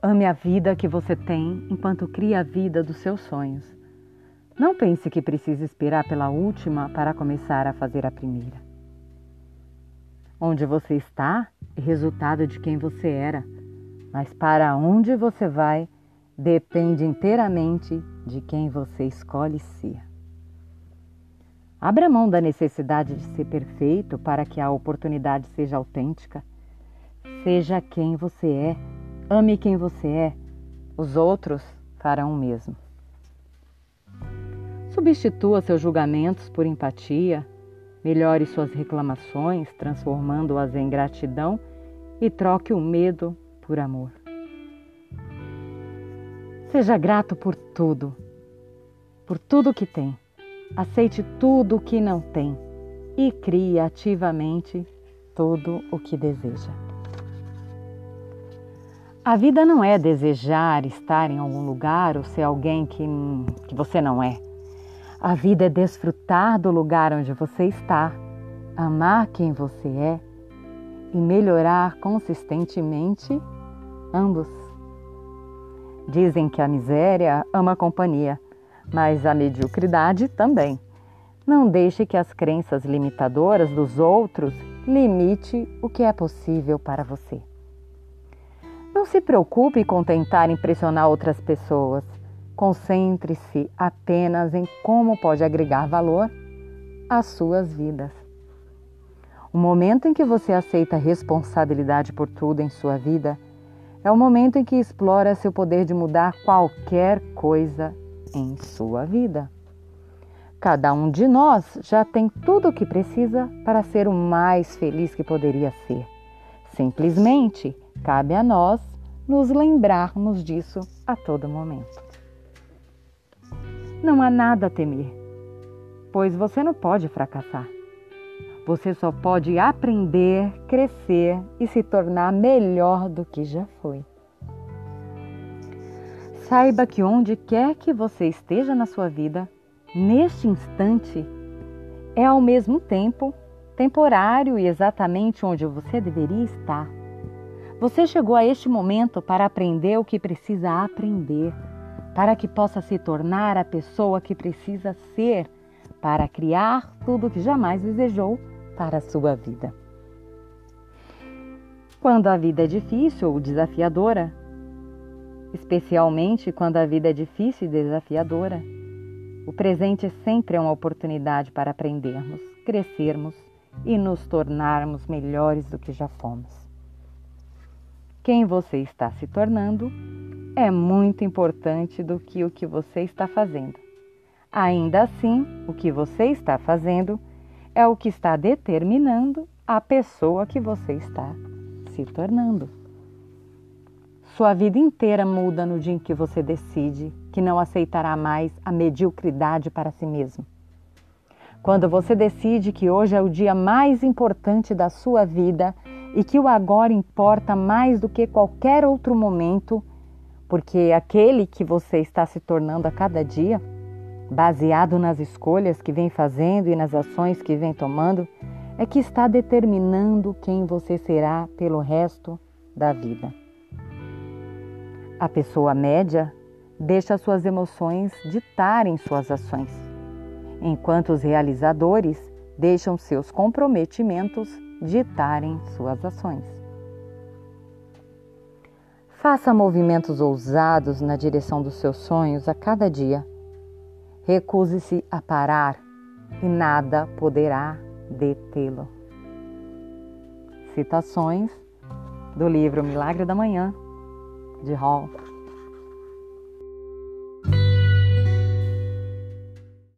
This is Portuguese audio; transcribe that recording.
Ame a vida que você tem enquanto cria a vida dos seus sonhos. Não pense que precisa esperar pela última para começar a fazer a primeira. Onde você está é resultado de quem você era, mas para onde você vai depende inteiramente de quem você escolhe ser. Abra mão da necessidade de ser perfeito para que a oportunidade seja autêntica. Seja quem você é Ame quem você é, os outros farão o mesmo. Substitua seus julgamentos por empatia, melhore suas reclamações, transformando-as em gratidão e troque o medo por amor. Seja grato por tudo, por tudo que tem. Aceite tudo o que não tem e crie ativamente tudo o que deseja. A vida não é desejar estar em algum lugar ou ser alguém que, que você não é. A vida é desfrutar do lugar onde você está, amar quem você é e melhorar consistentemente ambos. Dizem que a miséria ama a companhia, mas a mediocridade também. Não deixe que as crenças limitadoras dos outros limite o que é possível para você. Se preocupe com tentar impressionar outras pessoas. Concentre-se apenas em como pode agregar valor às suas vidas. O momento em que você aceita a responsabilidade por tudo em sua vida é o momento em que explora seu poder de mudar qualquer coisa em sua vida. Cada um de nós já tem tudo o que precisa para ser o mais feliz que poderia ser. Simplesmente cabe a nós nos lembrarmos disso a todo momento. Não há nada a temer, pois você não pode fracassar. Você só pode aprender, crescer e se tornar melhor do que já foi. Saiba que onde quer que você esteja na sua vida, neste instante, é ao mesmo tempo temporário e exatamente onde você deveria estar. Você chegou a este momento para aprender o que precisa aprender, para que possa se tornar a pessoa que precisa ser, para criar tudo o que jamais desejou para a sua vida. Quando a vida é difícil ou desafiadora, especialmente quando a vida é difícil e desafiadora, o presente sempre é uma oportunidade para aprendermos, crescermos e nos tornarmos melhores do que já fomos quem você está se tornando é muito importante do que o que você está fazendo. Ainda assim, o que você está fazendo é o que está determinando a pessoa que você está se tornando. Sua vida inteira muda no dia em que você decide que não aceitará mais a mediocridade para si mesmo. Quando você decide que hoje é o dia mais importante da sua vida e que o agora importa mais do que qualquer outro momento, porque aquele que você está se tornando a cada dia, baseado nas escolhas que vem fazendo e nas ações que vem tomando, é que está determinando quem você será pelo resto da vida. A pessoa média deixa suas emoções ditarem suas ações, enquanto os realizadores deixam seus comprometimentos ditarem suas ações. Faça movimentos ousados na direção dos seus sonhos a cada dia. Recuse-se a parar e nada poderá detê-lo. Citações do livro Milagre da Manhã, de Hall